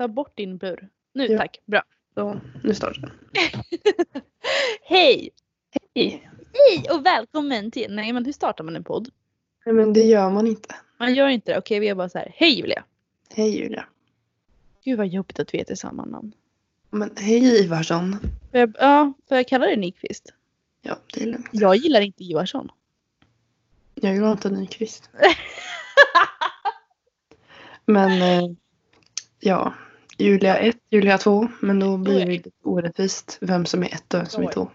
Ta bort din bur. Nu Ja. tack, bra. Så, nu startar den. Hej! Hej! Hej och välkommen till... Nej men hur startar man en podd? Nej men det gör man inte. Man gör inte det. Okej vi är bara så här. Hej Julia! Hej Julia. Gud vad jobbigt att vi heter samma namn. Men hej Ivarsson. Får jag, ja, får jag kalla dig Nyqvist? Ja, det är lugnt. Jag gillar inte Ivarsson. Jag gillar inte Nyqvist. Men eh, ja, Julia 1, Julia 2. Men då blir det lite orättvist vem som är ett och vem som är Oj. två.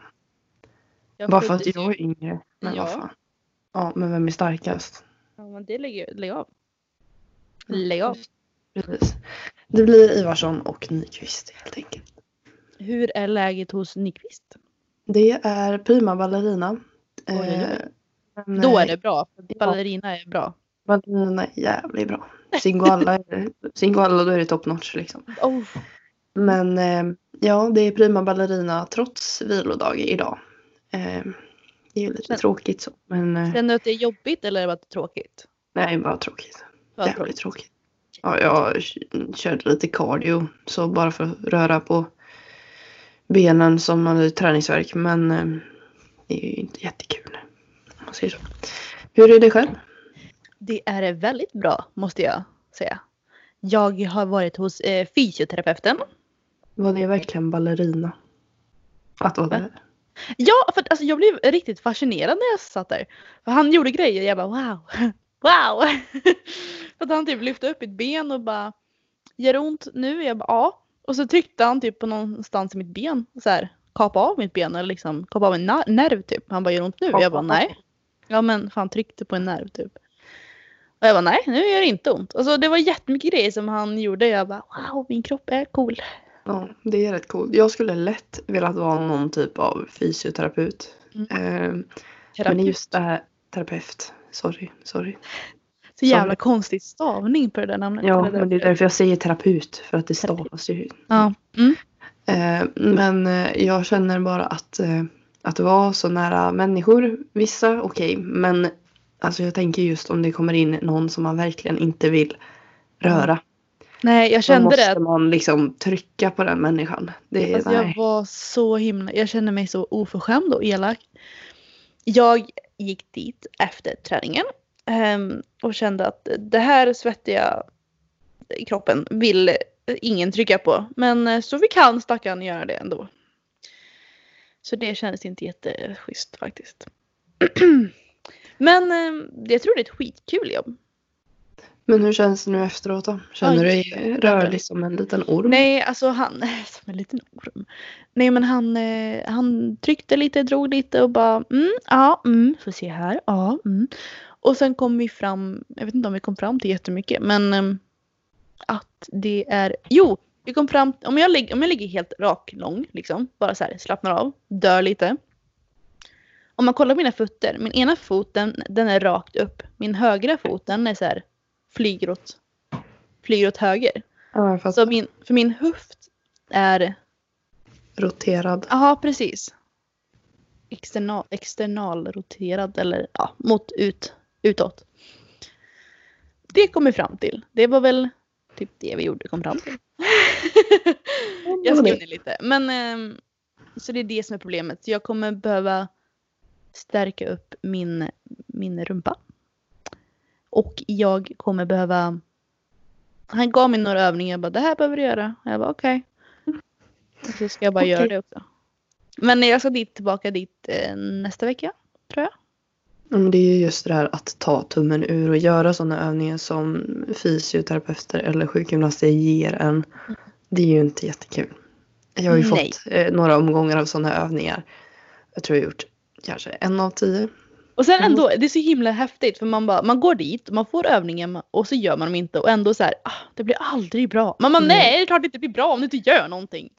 Jag Bara för att jag är yngre. Men Ja. vad fan. Ja, men vem är starkast? Ja men det lägger lägg av. Lägg av. Precis. Det blir Ivarsson och Nyqvist helt enkelt. Hur är läget hos Nyqvist? Det är prima ballerina. Oj. Eh, Då är eh, det bra. Ballerina är bra. Ballerina är jävligt bra. Singoalla, då är det top notch liksom. Oh. Men eh, ja, det är prima ballerina trots vilodag idag. Eh, det är ju lite Men- tråkigt så. Men eh, Känner du att det är jobbigt eller är det bara tråkigt? nej, bara tråkigt. Bara Jävligt tråkigt. tråkigt. Ja, jag körde lite cardio så bara för att röra på benen som man hade träningsvärk. Men det är ju inte jättekul. Man säger så. Hur är det själv? Det är väldigt bra måste jag säga. Jag har varit hos eh, fysioterapeuten. Var det verkligen ballerina? Att vara där? Ja, för att, alltså, jag blev riktigt fascinerad när jag satt där. För han gjorde grejer jag bara wow. Wow! för att han typ lyfte upp mitt ben och bara Gör det ont nu? Jag bara ja. Och så tryckte han typ på någonstans i mitt ben. Så här, kapa av mitt ben eller liksom kapa av en nerv typ. Han bara gör ont nu? Jag bara nej. Ja men fan tryckte på en nerv typ. Och jag bara nej nu gör det inte ont. Alltså det var jättemycket grejer som han gjorde. Jag bara wow min kropp är cool. Ja, det är rätt coolt. Jag skulle lätt velat vara någon typ av fysioterapeut. Mm. Eh, men Terapeut. just det här, terapeut. Sorry, sorry. Så jävla Sorry. konstig stavning på det där namnet. Ja, men det är därför jag säger terapeut. För att det stavas ju. Ja. Mm. Eh, men jag känner bara att, eh, att vara så nära människor, vissa okej. men alltså jag tänker just om det kommer in någon som man verkligen inte vill röra. Nej jag Då kände måste det. att- man liksom trycka på den människan. Det Alltså jag var så himla, jag kände mig så oförskämd och elak. Jag gick dit efter träningen ehm, och kände att det här svettiga kroppen vill ingen trycka på. Men eh, så fick han stackaren göra det ändå. Så det kändes inte jätteschysst faktiskt. Men ehm, jag tror det är ett skitkul jobb. Men hur känns det nu efteråt då? Känner du dig rörlig som en liten orm? Nej, alltså han, som en liten orm. Nej men han, eh, han tryckte lite, drog lite och bara mm, ja, mm, får se här, ja, mm. Och sen kom vi fram, jag vet inte om vi kom fram till jättemycket, men ehm, att det är, jo, vi kom fram, om jag, om jag ligger helt rak, lång, liksom, bara så här, slappnar av, dör lite. Om man kollar mina fötter, min ena fot den, är rakt upp, min högra fot den är så här, flyger åt, flyger åt höger. Ja. Så min, för min höft är, Roterad. ja precis. External, externalroterad eller ja, mot ut, utåt. Det kom vi fram till. Det var väl typ det vi gjorde kom fram till. Jag skrev ner lite. Men ehm, så det är det som är problemet. Jag kommer behöva stärka upp min, min rumpa. Och jag kommer behöva han gav mig några övningar. Jag bara, det här behöver du göra. Jag bara, okej. Och så ska jag bara göra Okej. det också. Men jag ska dit, tillbaka dit eh, nästa vecka. Tror jag. Ja, men det är ju just det här att ta tummen ur och göra sådana övningar som fysioterapeuter eller sjukgymnaster ger en. Det är ju inte jättekul. Jag har ju Nej. fått eh, några omgångar av sådana övningar. Jag tror jag har gjort kanske en av tio. Och sen Mm. ändå, det är så himla häftigt för man bara, man går dit, man får övningen och så gör man dem inte och ändå så här, ah, det blir aldrig bra. Man, Nej. nej, det är klart det inte blir bra om du inte gör någonting.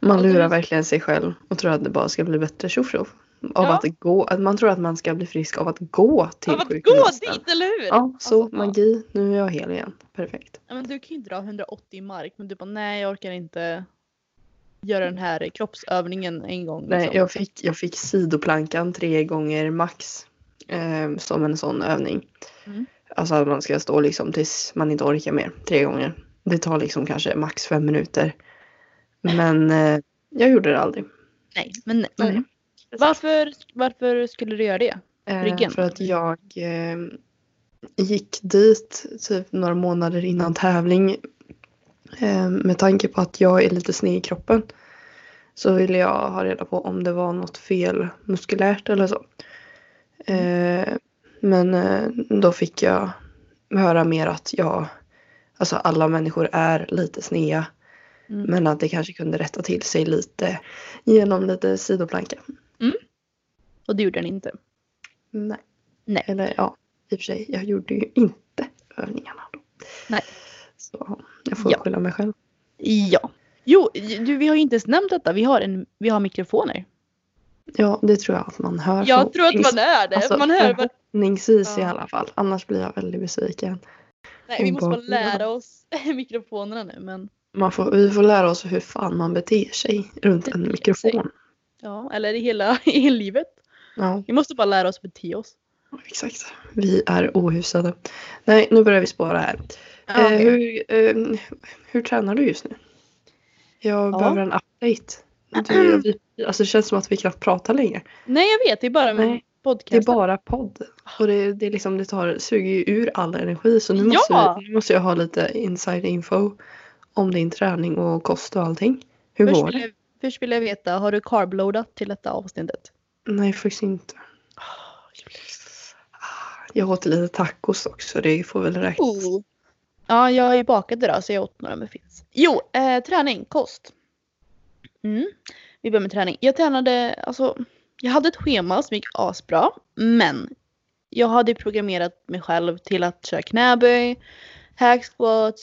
Man lurar verkligen sig själv och tror att det bara ska bli bättre tjoff tjoff. Av Ja. att gå, att man tror att man ska bli frisk av att gå till Av att gå dit, eller hur? Ja, så Alltså, magi. Nu är jag hel igen. Perfekt. Ja, men du kan ju dra 180 mark men du bara nej jag orkar inte göra den här kroppsövningen en gång. Nej, liksom. jag fick, jag fick sidoplankan tre gånger max. Eh, som en sån övning. Mm. Alltså att man ska stå liksom tills man inte orkar mer. Tre gånger. Det tar liksom kanske max fem minuter. Men eh, jag gjorde det aldrig. Nej, men Nej. varför, varför skulle du göra det? Eh, Ryggen? För att jag eh, gick dit typ några månader innan tävling. Eh, med tanke på att jag är lite sned i kroppen. Så ville jag ha reda på om det var något fel muskulärt eller så. Eh, men eh, då fick jag höra mer att jag, alltså alla människor är lite snea. Mm. Men att det kanske kunde rätta till sig lite genom lite sidoplanka. Och det gjorde den inte. Nej. Nej. Eller ja, i och för sig. Jag gjorde ju inte övningarna då. Nej. Så jag får Ja. skylla mig själv. Ja. Jo, du, vi har ju inte ens nämnt detta. Vi har, en, vi har mikrofoner. Ja, det tror jag att man hör. Jag tror att man är det. Alltså, man hör Förhoppningsvis i Ja. alla fall. Annars blir jag väldigt besviken. nej, vi måste bara lära oss mikrofonerna nu. Men, Man får, vi får lära oss hur fan man beter sig runt en Beter mikrofon. ja, eller i hela, i livet. Ja, Vi måste bara lära oss bete oss. exakt. Vi är ohusade. Nej, nu börjar vi spåra här. Eh, hur, eh, hur tränar du just nu? Jag Ja. behöver en update. Du, vi, alltså det känns som att vi knappt pratar längre. Nej, jag vet. Det är bara med Nej, podcast. Det är bara podd. Och det, det, är liksom, det tar, suger ju ur all energi. Så nu måste, Ja! nu måste jag ha lite inside info om din träning och kost och allting. Hur Först går det? jag, först vill jag veta, har du carbloadat till detta avsnittet? Nej, faktiskt inte. Jag åt lite tacos också. Det får väl räknas. Oh. Ja, jag är ju idag så jag åt några muffins. Jo, eh, träning, kost. Mm. Vi börjar med träning. Jag tränade, alltså, jag hade ett schema som gick asbra. Men jag hade programmerat mig själv till att köra knäböj, hack squat,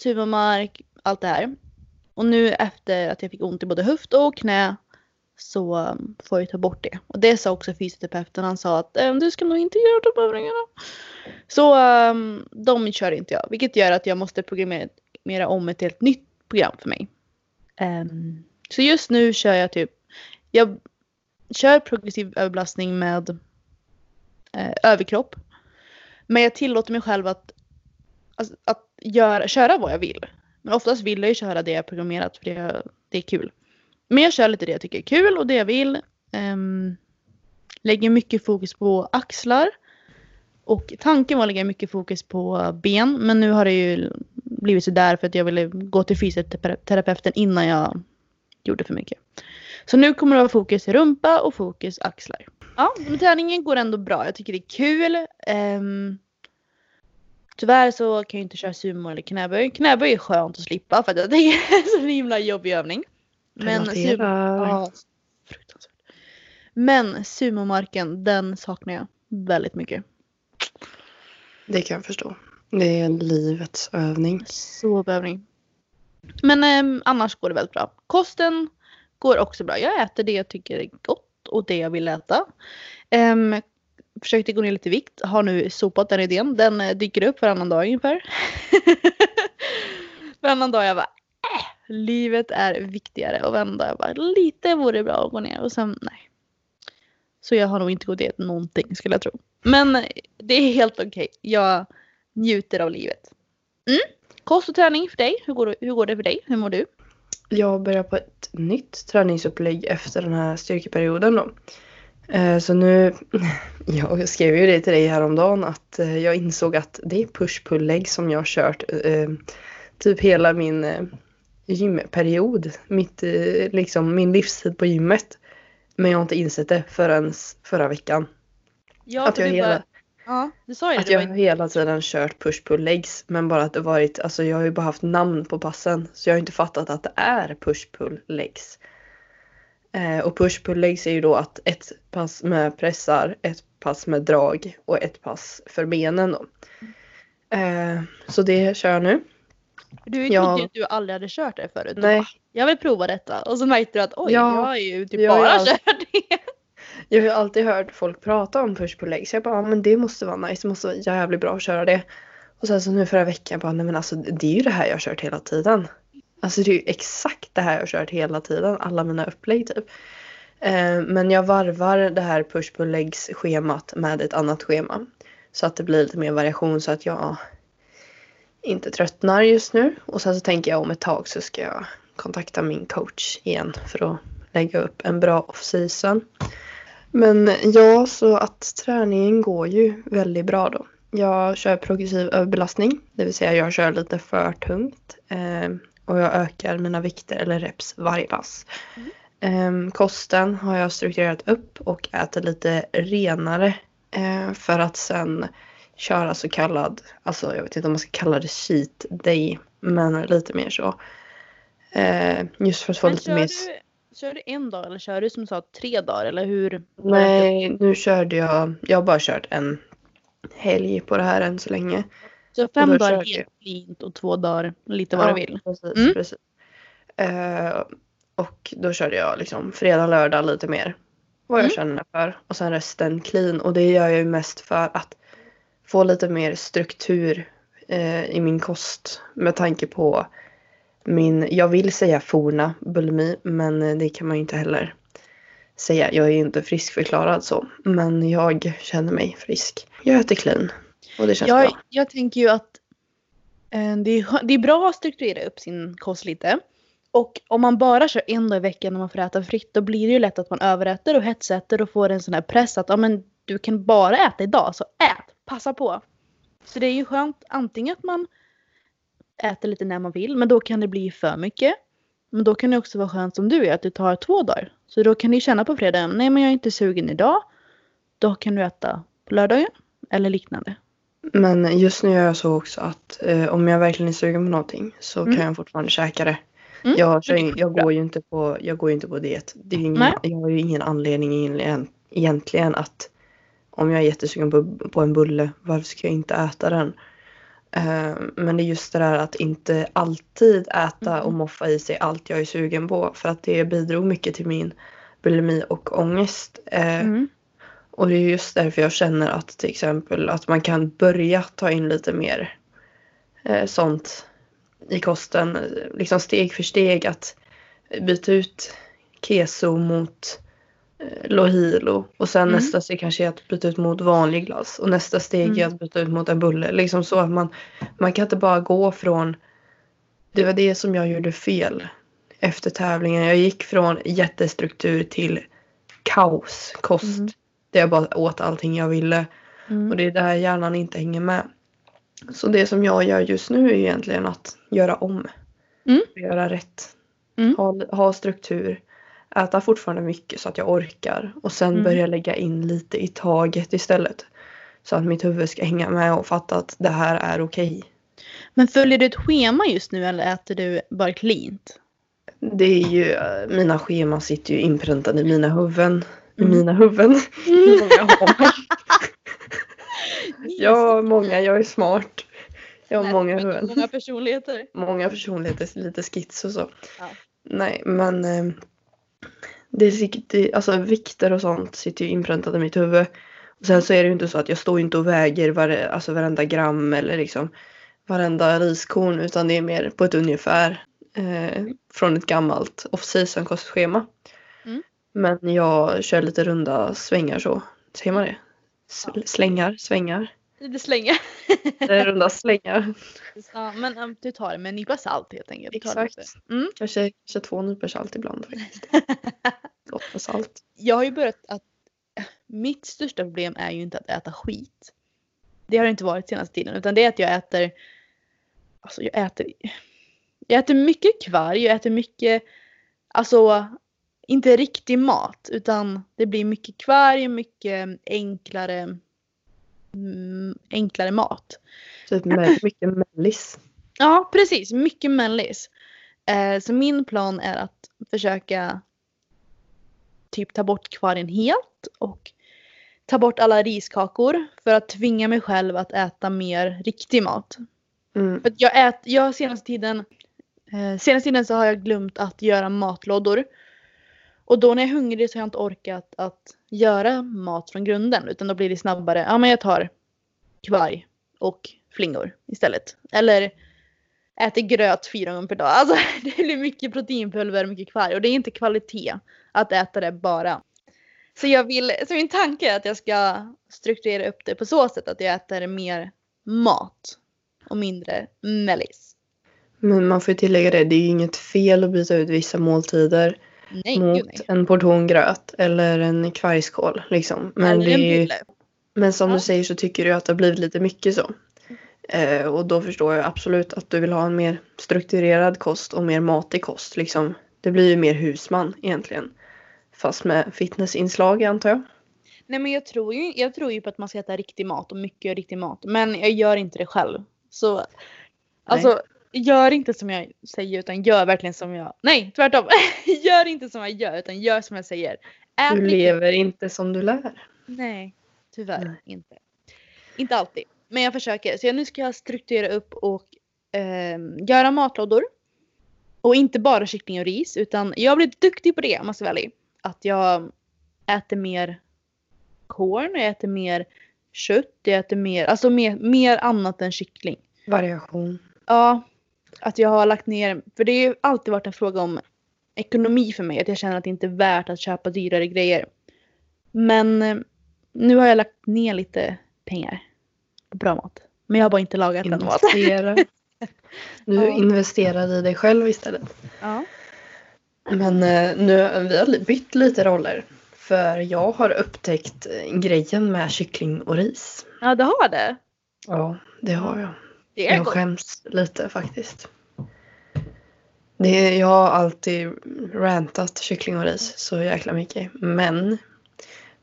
allt det här. Och nu efter att jag fick ont i både höft och knä så får jag ta bort det. Och det sa också fysioterapeuten. Han sa att ehm, du ska nog inte göra de övningarna. Så um, de kör inte jag. Vilket gör att jag måste programmera om ett helt nytt program för mig. Um, så just nu kör jag typ. Jag kör progressiv överbelastning med eh, överkropp. Men jag tillåter mig själv att, att, att göra, köra vad jag vill. Men oftast vill jag ju köra det jag programmerat för det, det är kul. Men jag kör lite det jag tycker är kul och det jag vill. Um, lägger mycket fokus på axlar. Och tanken var att lägga mycket fokus på ben. Men nu har det ju blivit sådär för att jag ville gå till fysioterapeuten innan jag gjorde för mycket. Så nu kommer det vara fokus rumpa och fokus axlar. Ja, men träningen går ändå bra. Jag tycker det är kul. Um, tyvärr så kan jag inte köra sumo eller knäböj. Knäböj är skönt att slippa för att jag tycker det är en så himla jobbig övning. Men sumo, Relaterar. ja, fruktansvärt. Men sumomarken, den saknar jag väldigt mycket. Det kan jag förstå. Det är livets övning. Så övning. Men ehm, annars går det väldigt bra. Kosten går också bra. Jag äter det jag tycker är gott och det jag vill äta. Um, försökte gå ner lite i vikt. Har nu sopat den idén. Den eh, dyker upp varannan dag ungefär. varannan dag jag bara livet är viktigare. Och vända. jag bara lite vore bra att gå ner. Och sen nej. Så jag har nog inte gått ner någonting skulle jag tro. Men det är helt okej. Jag njuter av livet. Mm. Kost och träning för dig. Hur går, det- hur går det för dig? Hur mår du? Jag börjar på ett nytt träningsupplägg efter den här styrkeperioden då. Eh, så nu, jag skrev ju det till dig häromdagen att eh, jag insåg att det är push-pull-lägg som jag har kört eh, typ hela min eh, gymperiod. Mitt, eh, liksom min livstid på gymmet. Men jag har inte insett det förrän förra veckan. Ja, att jag, hela, ja du sa ju att det. jag var, hela tiden kört push-pull-legs. Men bara att det varit, alltså jag har ju bara haft namn på passen. Så jag har inte fattat att det är push-pull-legs. Eh, och push pull legs är ju då att ett pass med pressar, ett pass med drag och ett pass för benen då. Eh, så det kör jag nu. Du Ja. trodde ju att du aldrig hade kört det förut. Nej. bara, Jag vill prova detta. Och så märkte du att oj, Ja, jag har ju typ jag bara aldrig- kört det. Jag har alltid hört folk prata om push pull legs. Jag bara, ja, men det måste vara nice. Det måste vara jävligt bra att köra det. Och sen så nu förra veckan bara, nej men alltså det är ju det här jag har kört hela tiden. Alltså det är ju exakt det här jag har kört hela tiden. Alla mina upplägg typ. Eh, men jag varvar det här push pull legs schemat med ett annat schema. Så att det blir lite mer variation så att jag inte tröttnar just nu. Och sen så tänker jag om ett tag så ska jag kontakta min coach igen för att lägga upp en bra off-season. Men ja, så att träningen går ju väldigt bra då. Jag kör progressiv överbelastning, det vill säga jag kör lite för tungt. Eh, och jag ökar mina vikter eller reps varje pass. Eh, kosten har jag strukturerat upp och äter lite renare. Eh, för att sen köra så kallad, alltså jag vet inte om man ska kalla det cheat day. Men lite mer så. Eh, just för att få Men lite mer... du, kör du en dag eller kör du som sa tre dagar eller hur? Nej, nu körde jag, jag har bara kört en helg på det här än så länge. Så fem dagar jag- helt cleant och två dagar lite vad Ja, du vill. Precis, Mm. precis. Eh, och då körde jag liksom fredag, lördag lite mer. Vad jag Mm. känner för. Och sen resten clean. Och det gör jag ju mest för att få lite mer struktur eh, i min kost. Med tanke på min, jag vill säga forna bulimi. Men eh, det kan man ju inte heller säga. Jag är ju inte friskförklarad så. Men jag känner mig frisk. Jag äter clean. Och det känns Jag, bra. jag tänker ju att eh, det, är, det är bra att strukturera upp sin kost lite. Och om man bara kör en dag i veckan när man får äta fritt då blir det ju lätt att man överäter och hetsäter och får en sån här press att ja, men du kan bara äta idag så ät, passa på. Så det är ju skönt antingen att man äter lite när man vill men då kan det bli för mycket. Men då kan det också vara skönt som du är att du tar två dagar. Så då kan du känna på fredagen, nej men jag är inte sugen idag. Då kan du äta på lördagen eller liknande. Men just nu gör jag så också att eh, om jag verkligen är sugen på någonting så Mm. kan jag fortfarande käka det. Mm, Jag, det jag, skitbra. går ju inte på, jag går inte på diet. Det är ingen, jag har ju ingen anledning egentligen att om jag är jättesugen på, på en bulle, varför ska jag inte äta den? Eh, men det är just det där att inte alltid äta Mm. och moffa i sig allt jag är sugen på. För att det bidrog mycket till min bulimi och ångest. Eh, Mm. och det är just därför jag känner att till exempel att man kan börja ta in lite mer eh, sånt i kosten. Liksom steg för steg att byta ut keso mot lohilo. Och sen Mm. nästa steg kanske är att byta ut mot vanlig glass. Och nästa steg är Mm. att byta ut mot en bulle. Liksom så att man, man kan inte bara gå från det var det som jag gjorde fel efter tävlingen. Jag gick från jättestruktur till kaos kost. Mm. Där jag bara åt allting jag ville. Mm. Och det är där hjärnan inte hänger med. Så det som jag gör just nu är egentligen att göra om. Mm. Göra rätt. Mm. Ha, ha struktur. Äta fortfarande mycket så att jag orkar. Och sen Mm. börja lägga in lite i taget istället. Så att mitt huvud ska hänga med och fatta att det här är okej. Men följer du ett schema just nu eller äter du bara cleant? Det är ju, eh, mina scheman sitter ju inpräntade i mina huvuden. I Mm. mina huvuden. Hur många har? Jag har många, jag är smart. Jag har Nej, många huvuden. Många personligheter. Många personligheter, lite skits och så. Ja. Nej, men eh, det sitter, alltså vikter och sånt sitter ju inpräntat i mitt huvud. Och sen så är det ju inte så att jag står inte och väger var, alltså varenda gram eller liksom varenda riskorn utan det är mer på ett ungefär eh, från ett gammalt off-season kostschema. Mm. Men jag kör lite runda svängar så. Ser man det? S-. Slängar, svängar. Lite slänga. Det är runda slängar. ja, men um, du tar det med en nypa salt helt enkelt. Exakt. Mm. Kanske, kanske två nypor salt ibland faktiskt. Gott med salt. Jag har ju börjat att mitt största problem är ju inte att äta skit. Det har det inte varit senaste tiden utan det är att jag äter Alltså jag äter Jag äter mycket kvarg, jag äter mycket Alltså inte riktig mat utan det blir mycket kvarg, mycket enklare enklare mat. Typ med mycket mellis. Ja, precis. Mycket mellis. Eh, så min plan är att försöka typ ta bort kvargen helt och ta bort alla riskakor för att tvinga mig själv att äta mer riktig mat. Mm. För jag ät, jag senaste tiden, eh, senaste tiden så har jag glömt att göra matlådor. Och då när jag är hungrig så har jag inte orkat att göra mat från grunden utan då blir det snabbare, ja men jag tar kvarg och flingor istället. Eller äter gröt fyra gånger per dag. Alltså det blir mycket proteinpulver och mycket kvarg och det är inte kvalitet att äta det bara. Så jag vill, så min tanke är att jag ska strukturera upp det på så sätt att jag äter mer mat och mindre mellis. Men man får ju tillägga det, det är ju inget fel att byta ut vissa måltider Nej, mot gud nej. en portion gröt eller en kvargskål. Liksom. Men, det ju, men som Ja. du säger så tycker du att det har blivit lite mycket så. Eh, och då förstår jag absolut att du vill ha en mer strukturerad kost och mer matig kost. Liksom. Det blir ju mer husman egentligen. Fast med fitnessinslag antar jag. Nej men jag tror, ju, jag tror ju på att man ska äta riktig mat och mycket riktig mat. Men jag gör inte det själv. Så alltså gör inte som jag säger utan gör verkligen som jag. Nej tvärtom. gör inte som jag gör utan gör som jag säger. Ät Du lever inte som du lär. Nej tyvärr Nej. inte. Inte alltid. Men jag försöker. Så jag, nu ska jag strukturera upp och ehm, göra matlådor. Och inte bara kyckling och ris utan jag har blivit duktig på det måste jag vara ärlig. Att jag äter mer korn, jag äter mer kött, jag äter mer, alltså mer, mer annat än kyckling. Variation. Ja, att jag har lagt ner, för det har ju alltid varit en fråga om ekonomi för mig. Att jag känner att det inte är värt att köpa dyrare grejer. Men eh, nu har jag lagt ner lite pengar på bra mat. Men jag har bara inte lagat den maten. Investera. Du Ja. investerar i dig själv istället. Ja. Men eh, nu, vi har bytt lite roller. För jag har upptäckt eh, grejen med kyckling och ris. ja, det har det. Ja, det har jag. Det är Jag gott. skäms lite faktiskt. Det, jag har alltid rantat kyckling och ris så jäkla mycket. Men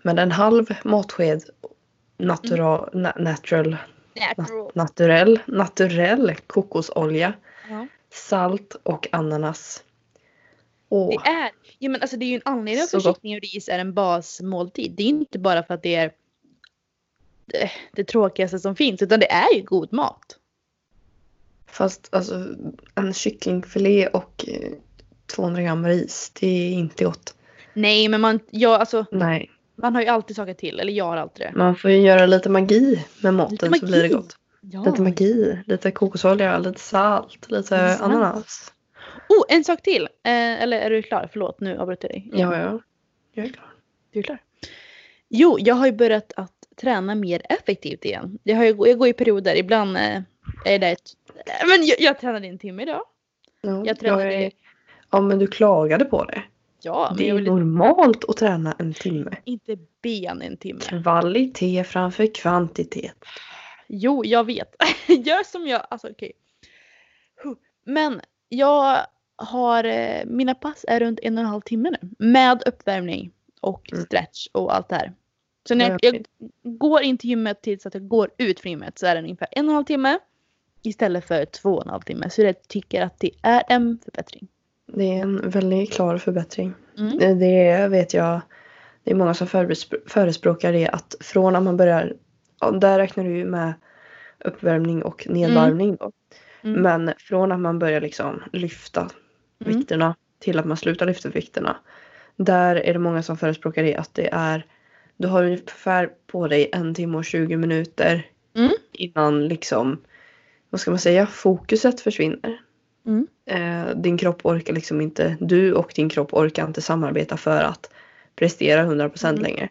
med en halv matsked natura, na, natural, Natural. naturell, naturell kokosolja, Ja. salt och ananas. Åh, Det är, ja, men alltså det är ju en anledning Så att kyckling och ris är en basmåltid. Det är inte bara för att det är det, det tråkigaste som finns utan det är ju god mat. Fast alltså en kycklingfilé och eh, 200 gram ris, det är inte gott. Nej men man, ja, alltså, Nej, man har ju alltid saker till. Eller jag har alltid det. man får ju göra lite magi med maten Lite så blir det magi. gott. Ja. Lite magi, lite kokosolja, lite salt, lite salt. ananas. Oh, en sak till! Eh, eller är du klar? Förlåt, nu avbröt jag dig. Ja, ja. Jag är klar. Du är klar. Jo, jag har ju börjat att träna mer effektivt igen. Jag, har ju, jag går i perioder, ibland eh, är det ett... Men jag, jag tränade en timme idag. Ja, Jag tränade- är... Ja, men du klagade på det. Ja, Det jag är vill normalt att träna en timme. inte ben en timme. Kvalitet framför kvantitet. Jo, jag vet. Gör som jag, alltså okej. Huh. Men jag har, eh, mina pass är runt en och en halv timme nu. Med uppvärmning och Mm. stretch och allt det här. Så när Ja, jag, jag går in till gymmet tills att jag går ut från gymmet så är den ungefär en och en halv timme. Istället för två och en halv timme. Så jag tycker att det är en förbättring. Det är en väldigt klar förbättring. Mm. Det- Det vet jag. Det är många som förespr- förespråkar det att från att man börjar. Ja, där räknar du ju med uppvärmning och nedvarvning då. Mm. Men från att man börjar liksom lyfta Mm. vikterna till att man slutar lyfta vikterna. Där är det många som förespråkar det att det är du har ungefär på dig en timme och 20 minuter Mm. innan liksom vad ska man säga fokuset försvinner. Mm. Eh, din kropp orkar liksom inte, du och din kropp orkar inte samarbeta för att prestera 100% Mm. längre.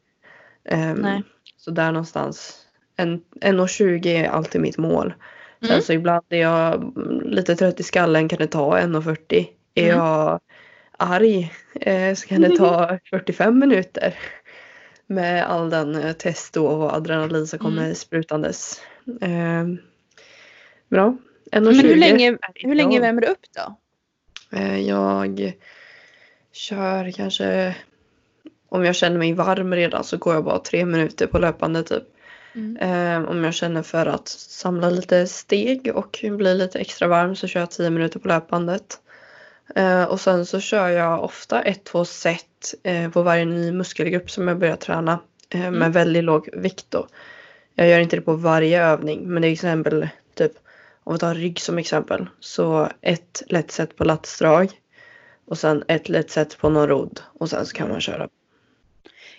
Nej. Så där någonstans, en, 1.20 är alltid mitt mål. Sen Mm. så ibland är jag mm, lite trött i skallen kan det ta 1.40. Är Mm. jag arg eh, så kan det ta 45 minuter. Med all den eh, testo och adrenalin som kommer Mm. sprutandes. Eh, bra. 1.20 Men hur länge, hur länge värmer du upp då? Eh, Jag kör kanske om jag känner mig varm redan så går jag bara tre minuter på löpande typ. Mm. Eh, om jag känner för att samla lite steg och bli lite extra varm så kör jag 10 minuter på löpandet. Eh, och sen så kör jag ofta ett, två set på varje ny muskelgrupp som jag börjar träna. Med Mm. väldigt låg vikt då. Jag gör inte det på varje övning men det är exempel typ om vi tar rygg som exempel. Så ett lätt set på latsdrag. Och sen ett lätt set på någon rodd. Och sen så kan man köra.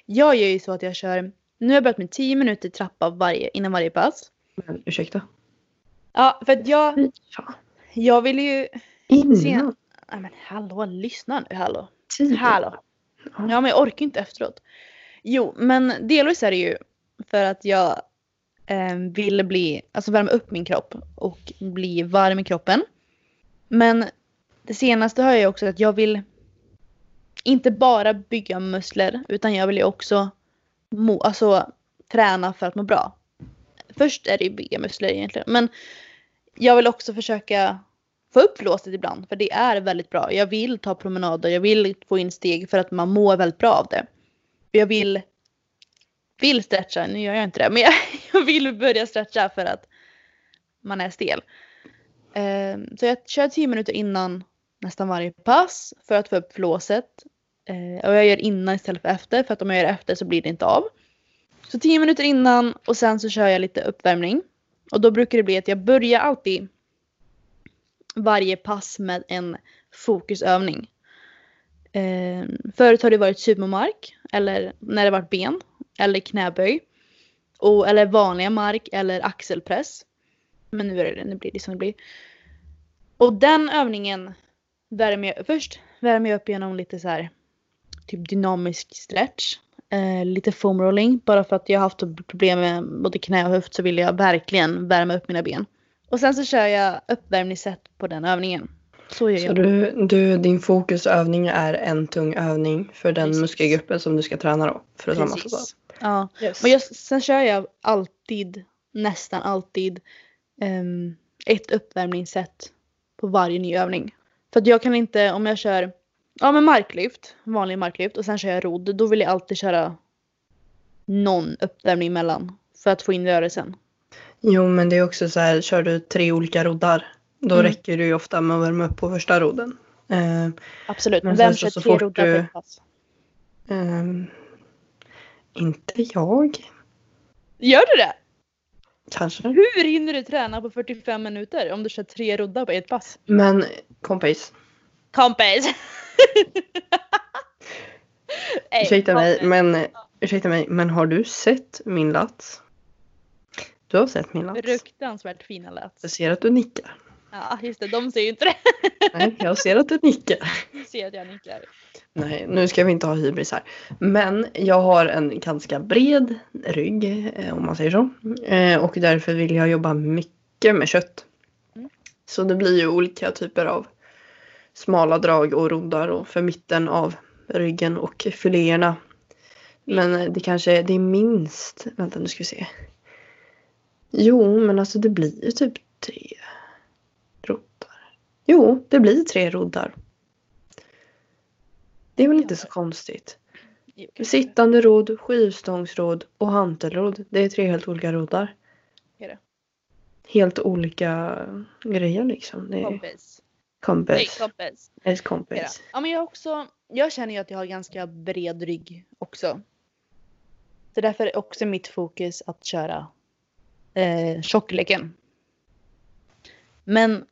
Jag gör ju så att jag kör, nu har jag börjat med 10 minuter trappa varje, innan varje pass. Men ursäkta. Ja, för att jag, jag vill ju... Innan Nej men hallå, lyssna nu hallå. tiden. Hallå. Ja men jag orkar inte efteråt. Jo men delvis är det ju för att jag eh, vill bli, alltså värma upp min kropp och bli varm i kroppen. Men det senaste har jag ju också att jag vill inte bara bygga muskler utan jag vill ju också må, alltså, träna för att må bra. Först är det ju bygga muskler egentligen men jag vill också försöka få upp flåset ibland för det är väldigt bra. Jag vill ta promenader, jag vill få in steg för att man mår väldigt bra av det. Jag vill, vill stretcha, nu gör jag inte det, men jag, jag vill börja stretcha för att man är stel. Eh, så jag kör 10 minuter innan nästan varje pass för att få upp flåset. Eh, och jag gör innan istället för efter för att om jag gör efter så blir det inte av. Så 10 minuter innan och sen så kör jag lite uppvärmning. Och då brukar det bli att jag börjar alltid varje pass med en fokusövning. Eh, förut har det varit supermark eller när det varit ben eller knäböj. Och, eller vanliga mark eller axelpress. Men nu, är det, nu blir det som det blir. Och den övningen värmer jag först värmer jag upp genom lite så här typ dynamisk stretch. Eh, lite foam rolling bara för att jag har haft problem med både knä och höft så vill jag verkligen värma upp mina ben. Och sen så kör jag uppvärmningssätt på den övningen. Så Så du, du, din fokusövning är en tung övning för den Precis. muskelgruppen som du ska träna då? För att. Precis. Ja. Yes. Men jag, sen kör jag alltid, nästan alltid, ehm, ett uppvärmningssätt på varje ny övning. För att jag kan inte, om jag kör ja, men marklyft, vanlig marklyft och sen kör jag rodd, då vill jag alltid köra någon uppvärmning emellan. För att få in rörelsen. Jo men det är också så här, kör du tre olika roddar då Mm. räcker det ju ofta med att värma upp på första rodden. Eh, Absolut. Men Vem kör så tre roddar du- pass? ehm, inte jag. Gör du det? Kanske. Hur hinner du träna på 45 minuter om du kör tre roddar på ett pass? Men kompis, Kompis! Ey, ursäkta mig, men, ursäkta mig, men har du sett min lats? Du har sett min lats? Fruktansvärt fina lät. Jag ser att du nickar. Ja just det, de ser ju inte det. Nej, jag ser att du nickar. Du ser att jag nickar. Nej, nu ska vi inte ha hybris här. Men jag har en ganska bred rygg, eh, om man säger så. Eh, Och därför vill jag jobba mycket med kött. Mm. Så det blir ju olika typer av smala drag och roddar och för mitten av ryggen och filéerna. Men eh, det kanske det är minst, vänta nu ska vi se. Jo, men alltså det blir ju typ tre. Jo, det blir tre roddar. Det är väl inte så konstigt. Sittande rodd, skivstångsrodd och hantelrodd. Det är tre helt olika roddar. Är det? Helt olika grejer liksom. Det är Kompis. Nej, kompis. kompis. Ett kompis. Ja men jag också, jag känner ju att jag har ganska bred rygg också. Så därför är också mitt fokus att köra eh, tjockleken. Men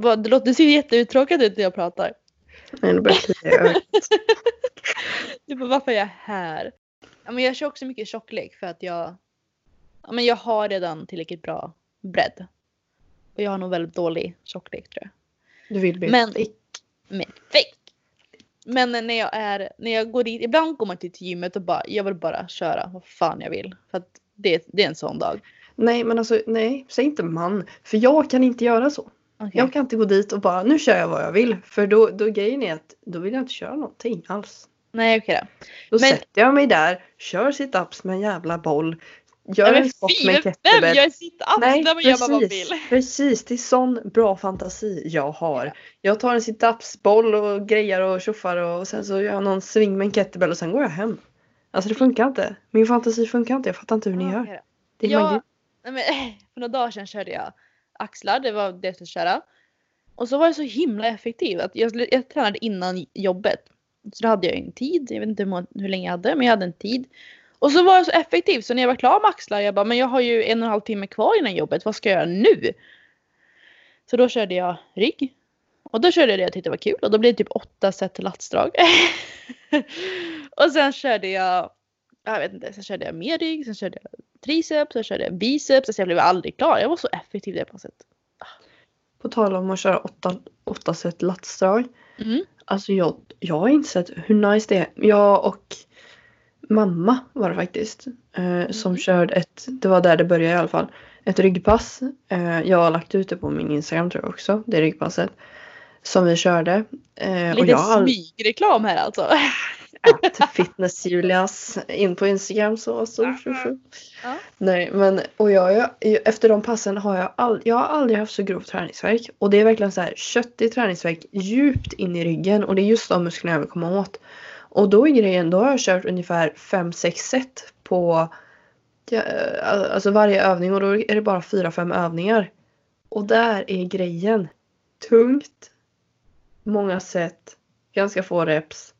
vad, det, låter, det ser jätteuttråkat ut när jag pratar. Nej, det börjar. Du bara, varför är jag här? Ja, men jag kör också mycket tjocklek för att jag, ja, men jag har redan tillräckligt bra bredd. Och jag har nog väldigt dålig tjocklek tror jag. Du vill bli Men- thick. Men fake! Men när jag är, när jag går dit, ibland går man till gymmet och bara, jag vill bara köra vad fan jag vill. För att det, det är en sån dag. Nej men alltså nej, säg inte man. För jag kan inte göra så. Okej. Jag kan inte gå dit och bara nu kör jag vad jag vill. För då, då grejen är att då vill jag inte köra någonting alls. Nej okej då. Då Men- sätter jag mig där, kör sit-ups med en jävla boll. Gör men en sport med en vem kettlebell. gör sit-ups Nej, när man gör vad man precis, vill? precis. Det är sån bra fantasi jag har. Jag tar en sit-ups-boll och grejer och tjoffar och sen så gör jag någon sving med en kettlebell och sen går jag hem. Alltså det funkar inte. Min fantasi funkar inte. Jag fattar inte hur ni Ja, gör. Det är Ja, magi. nej, men, för några dagar sedan körde jag axlar, det var det jag skulle köra. Och så var det så himla effektivt att jag, jag tränade innan jobbet. Så då hade jag en tid, jag vet inte hur, hur länge jag hade, men jag hade en tid. Och så var jag så effektiv. så när jag var klar med axlar, jag bara, men jag har ju en och en halv timme kvar innan jobbet, vad ska jag göra nu? Så då körde jag rygg. Och då körde jag det jag tyckte var kul och då blev det typ åtta set latsdrag. och sen körde jag, jag vet inte, sen körde jag mer rygg, sen körde jag triceps, sen körde jag biceps, så jag blev aldrig klar. Jag var så effektiv det passet. På tal om att köra åtta, åtta set latsdrag. Mm. Alltså jag, jag har insett hur nice det är. Jag och mamma var det faktiskt. Eh, som Mm. körde ett, det var där det började i alla fall. Ett ryggpass. Eh, jag har lagt ut det på min Instagram tror jag också. Det ryggpasset. Som vi körde. Eh, och Lite jag har aldrig smygreklam här alltså. Ätit fitness Julias in på Instagram så. så, så, så. Ja. Nej men och jag, jag, efter de passen har jag, all, jag har aldrig haft så grov träningsvärk. Och det är verkligen så här köttig träningsvärk djupt in i ryggen. Och det är just de musklerna jag vill komma åt. Och då är grejen, då har jag kört ungefär 5-6 set på ja, alltså varje övning och då är det bara 4-5 övningar. Och där är grejen. Tungt. Många set. Ganska få reps.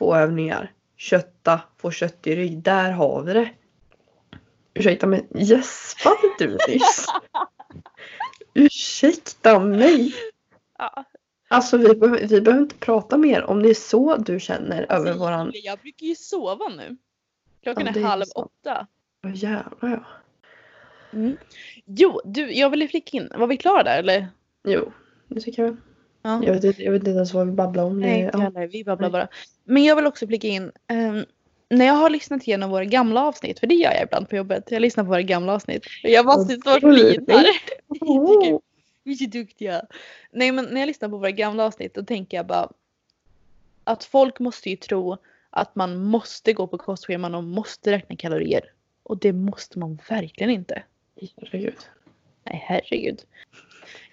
Få övningar. Kötta. Få kött i rygg. Där har vi det. Ursäkta men gäspade du nyss? Ursäkta mig. Ja. Alltså vi, behöver- vi behöver inte prata mer om det är så du känner över Alltså, våran... Julia, Jag brukar ju sova nu. Klockan Ja, är är halv sant. åtta. Åh, jävlar ja. Mm. Jo, du, jag ville flika in. Var vi klara där eller? Jo, det tycker jag. Ja. Jag vet, inte, jag vet inte ens vad vi babblar om. Nej, ja. heller. Vi babblar Nej. bara. Men jag vill också flika in. ehm, när jag har lyssnat igenom våra gamla avsnitt, för det gör jag ibland på jobbet. Jag lyssnar på våra gamla avsnitt. Jag Vad sitter och flinar. Åh. Vi är så duktiga. Nej men när jag lyssnar på våra gamla avsnitt då tänker jag bara att folk måste ju tro att man måste gå på kostscheman och måste räkna kalorier. Och det måste man verkligen inte. Herregud. Nej herregud.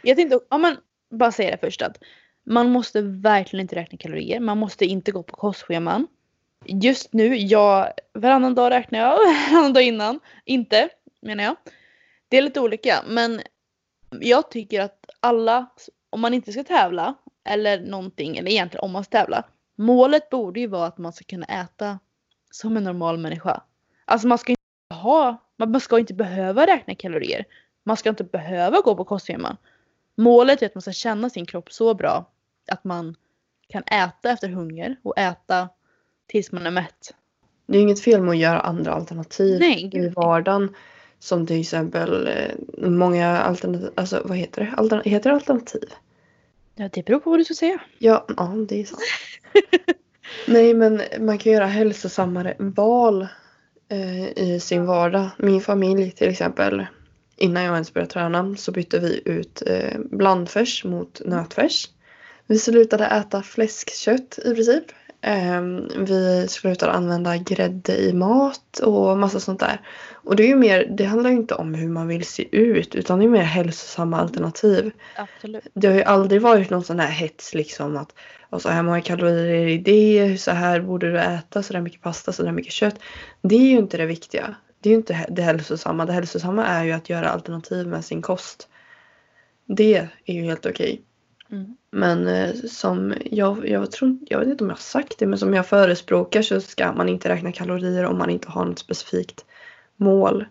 Jag tänkte, ja men bara säga det först att man måste verkligen inte räkna kalorier. Man måste inte gå på kostscheman. Just nu, jag, varannan dag räknar jag, varannan dag innan. Inte, menar jag. Det är lite olika men jag tycker att alla, om man inte ska tävla eller någonting, eller egentligen om man ska tävla. Målet borde ju vara att man ska kunna äta som en normal människa. Alltså man ska inte ha, man ska inte behöva räkna kalorier. Man ska inte behöva gå på kostscheman. Målet är att man ska känna sin kropp så bra att man kan äta efter hunger och äta tills man är mätt. Det är inget fel med att göra andra alternativ Nej, i vardagen. Som till exempel eh, många alternativ, alltså vad heter det? Altern, heter det alternativ? Ja, det beror på vad du ska säga. Ja, ja det är sant. Nej men man kan göra hälsosammare val eh, i sin vardag. Min familj till exempel. Innan jag ens började träna så bytte vi ut eh, blandfärs mot nötfärs. Vi slutade äta fläskkött i princip. Eh, vi slutade använda grädde i mat och massa sånt där. Och det är ju mer, det handlar ju inte om hur man vill se ut utan det är mer hälsosamma alternativ Absolut. det har ju aldrig varit någon sån här hets liksom att så här många kalorier i det, så här borde du äta, så där mycket pasta, så där mycket kött. Det är ju inte det viktiga. Det är ju inte det hälsosamma. Det hälsosamma är ju att göra alternativ med sin kost. Det är ju helt okej. Mm. Men eh, som jag, jag tror jag vet inte om jag har sagt det, men som jag förespråkar så ska man inte räkna kalorier om man inte har något specifikt mål.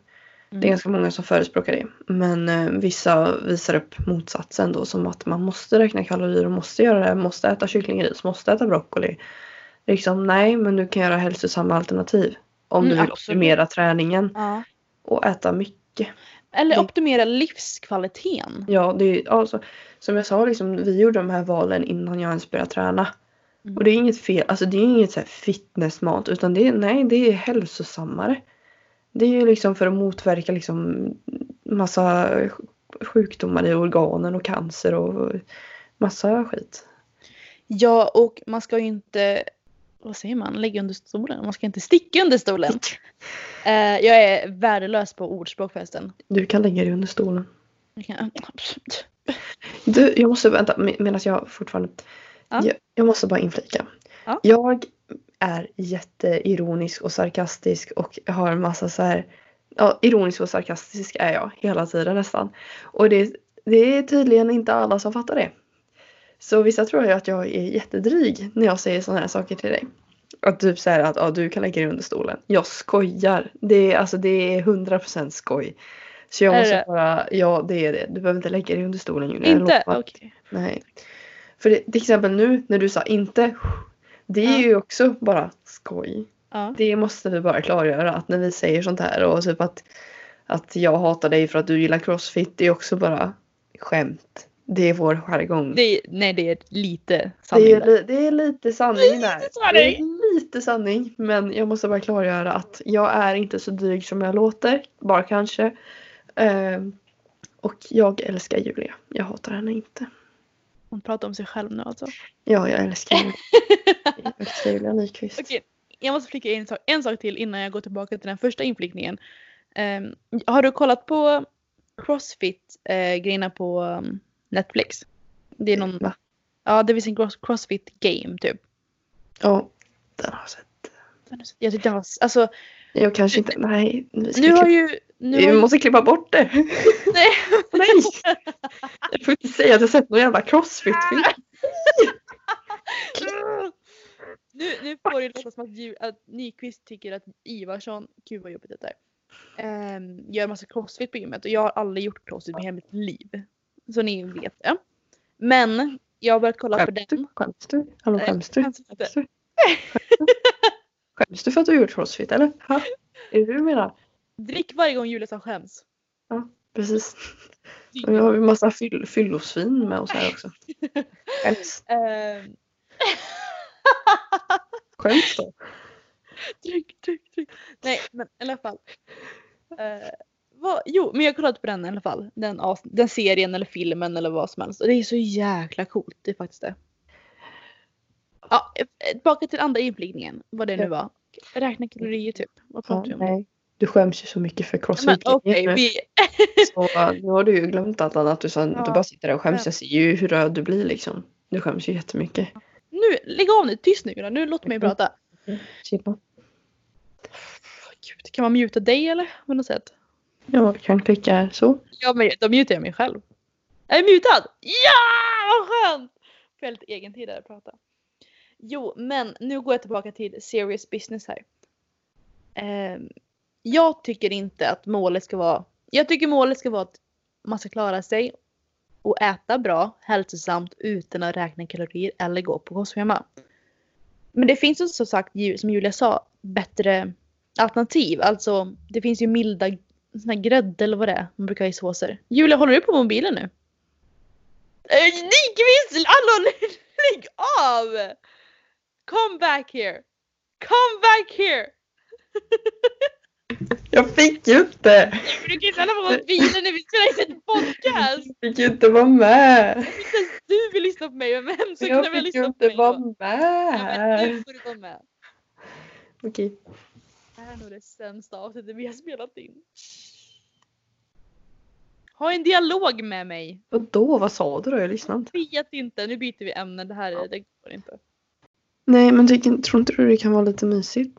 Det är Mm. ganska många som förespråkar det. Men eh, vissa visar upp motsatsen då som att man måste räkna kalorier och måste göra det. Måste äta kycklingris, måste äta broccoli. Liksom nej, men du kan göra hälsosamma alternativ. Om Mm, du vill absolut. optimera träningen Ja. och äta mycket. Eller optimera livskvaliteten. Ja, det är alltså som jag sa liksom vi gjorde de här valen innan jag ens började träna. Mm. Och det är inget fel, alltså det är inget så fitnessmat utan det är, nej det är hälsosammare. Det är ju liksom för att motverka liksom massa sjukdomar i organen och cancer och massa skit. Ja, och man ska ju inte, vad säger man, lägga under stolen. Man ska inte sticka under stolen. Eh, jag är värdelös på ordspråk förresten. Du kan lägga dig under stolen. Jag Du, jag måste vänta med- medan jag fortfarande. Ja. Jag, jag måste bara inflika. Ja. Jag är jätteironisk och sarkastisk och har en massa så här. Ja, ironisk och sarkastisk är jag hela tiden nästan. Och det, det är tydligen inte alla som fattar det. Så vissa tror ju att jag är jättedryg när jag säger sådana här saker till dig. Att typ säger att ja, du kan lägga dig under stolen. Jag skojar. Det är, alltså, det är 100% skoj. Så jag Är måste det? bara, ja det är det. Du behöver inte lägga dig under stolen Julia. Inte? Okej. Nej. För det, till exempel nu när du sa inte. Det är Ja. ju också bara skoj. Ja. Det måste vi bara klargöra att när vi säger sånt här och typ att, att jag hatar dig för att du gillar crossfit. Det är också bara skämt. Det är vår jargong. Det är, nej, det är lite sanning Det är, li- det är lite sanning där. sanning. Det är lite sanning. Men jag måste bara klargöra att jag är inte så dryg som jag låter. Bara kanske. Ehm, och jag älskar Julia. Jag hatar henne inte. Hon pratar om sig själv nu alltså. Ja, jag älskar Julia. Jag älskar Julia Nyqvist. Okej, jag måste flika in en sak, en sak till innan jag går tillbaka till den första inflikningen. Ehm, har du kollat på Crossfit-grejerna på um, Netflix? Det är någon, Va? ja det finns en cross, Crossfit game typ. Ja, den har jag sett. Jag tyckte den var, alltså Jag kanske inte, nej. Ska nu har ju, nu vi har måste klippa bort det. nej, nej! Jag får inte säga att jag sett någon jävla crossfit-film. nu, nu får det låta som att, att Nyqvist tycker att Ivarsson, gud vad jobbigt det är, um, gör massa crossfit på gymmet och jag har aldrig gjort crossfit i hela mitt liv. Så ni vet det. Men jag har börjat kolla på Skäms du? den. Skäms du? Hallå skäms du? skäms du? Skäms du för att du har gjort crossfit eller? Ha? Är det du menar? Drick varje gång Julia sa skäms. Precis. Och nu har vi massa fyll, fyllosvin med oss här också. Skäms. Ehm, Skäms då. tryck, tryck, tryck. Nej men i alla fall. Eh, vad, jo men jag har kollat på den i alla fall. Den, den serien eller filmen eller vad som helst. Och det är så jäkla coolt. Det är faktiskt det. Ja, eh, tillbaka till andra inflygningen. Vad det nu var. Räkna kalorier typ. Vad Ja, vi om? nej. Du skäms ju så mycket för Men crossfit. okej, vi... Så nu har du ju glömt allt annat. Du, sen, Ja. du bara sitter där och skäms. Jag ser ju hur röd du blir liksom. Du skäms ju jättemycket. Nu, lägg av nu. Tyst nu Julia. Nu låt mig Mm. prata. Chilla. Gud, kan man muta dig eller? På något sätt? Jag kan klicka så. Ja men då mutar jag mig själv. Är jag mutad? Ja! Vad skönt! Får jag lite egen tid där att prata. Jo men nu går jag tillbaka till serious business här. Eh, jag tycker inte att målet ska vara... Jag tycker målet ska vara att man ska klara sig och äta bra, hälsosamt utan att räkna kalorier eller gå på kostschema. Men det finns ju som sagt, som Julia sa, bättre alternativ. Alltså det finns ju milda sån här grädde eller vad det är man brukar ha i såser. Julia, håller du på mobilen nu? Äh, Nyqvist! Hallå, lägg av! Come back here! Come back here! Jag fick ju inte! Du kan ju ställa på mobilen när vi spelar in ett podcast! Jag fick ju inte vara med! Inte ens du vill lyssna på mig, men vem ska Jag kunna vilja fick ju lyssna på inte mig vara då? Ja, men nu med! får du vara med. Okej. Det här är nog det sämsta avsnittet vi har spelat in. Ha en dialog med mig. Vadå? Vad sa du då? Jag lyssnade inte. Vet inte, nu byter vi ämne. Det här är, det går inte. Nej, men tycker, tror inte du det kan vara lite mysigt?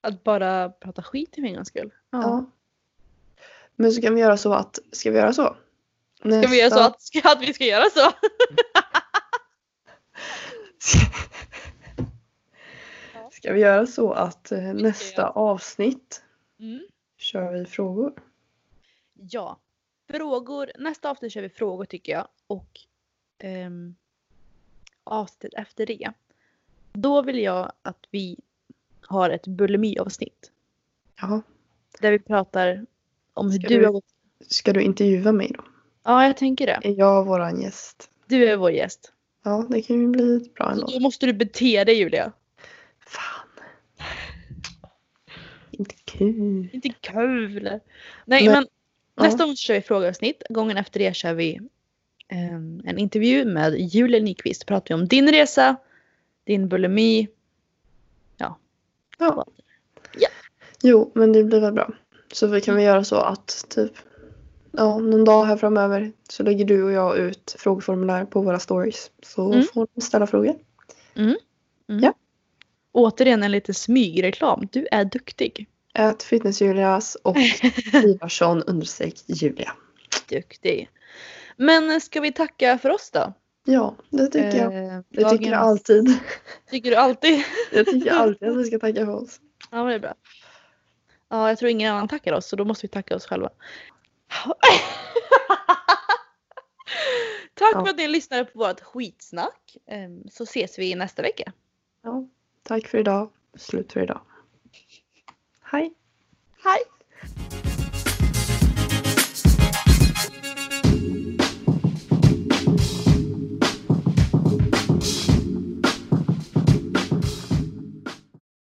Att bara prata skit för en gångs skull. Ja. Men så kan vi göra så att, ska vi göra så? Ska vi göra så att, ska, att vi ska göra så? Ska vi göra så att eh, nästa avsnitt Mm. kör vi frågor? Ja. Frågor. Nästa avsnitt kör vi frågor tycker jag. Och ehm, avsnittet efter det. Då vill jag att vi har ett bulimi-avsnitt. Ja. Där vi pratar om hur Ska du du- har gått. Ska du intervjua mig då? Ja, jag tänker det. Är jag våran gäst? Du är vår gäst. Ja, det kan ju bli bra ändå. då måste du bete dig Julia. Fan. Inte kul. Inte kul. Nej Men- men. Nästa gång kör vi frågeavsnitt. Gången efter det kör vi ehm, en intervju med Julia Nyqvist. Pratar vi om din resa, din bulimi. Ja. Ja. Jo, men det blir väl bra. Så vi kan väl göra så att typ ja, någon dag här framöver så lägger du och jag ut frågeformulär på våra stories. Så Mm. får ni ställa frågor. Återigen en liten smygreklam. Du är duktig. Ät fitness-Julias och Ivarsson understreck Julia. Duktig. Men ska vi tacka för oss då? Ja, det tycker jag. Eh, Det tycker jag dagens- alltid. Tycker du alltid? Jag tycker alltid att vi ska tacka för oss. Ja, men det är bra. Ja, jag tror ingen annan tackar oss så då måste vi tacka oss själva. Tack Ja. för att ni lyssnade på vårt skitsnack. Ehm, Så ses vi nästa vecka. Ja, tack för idag. Slut för idag. Hej. Hej!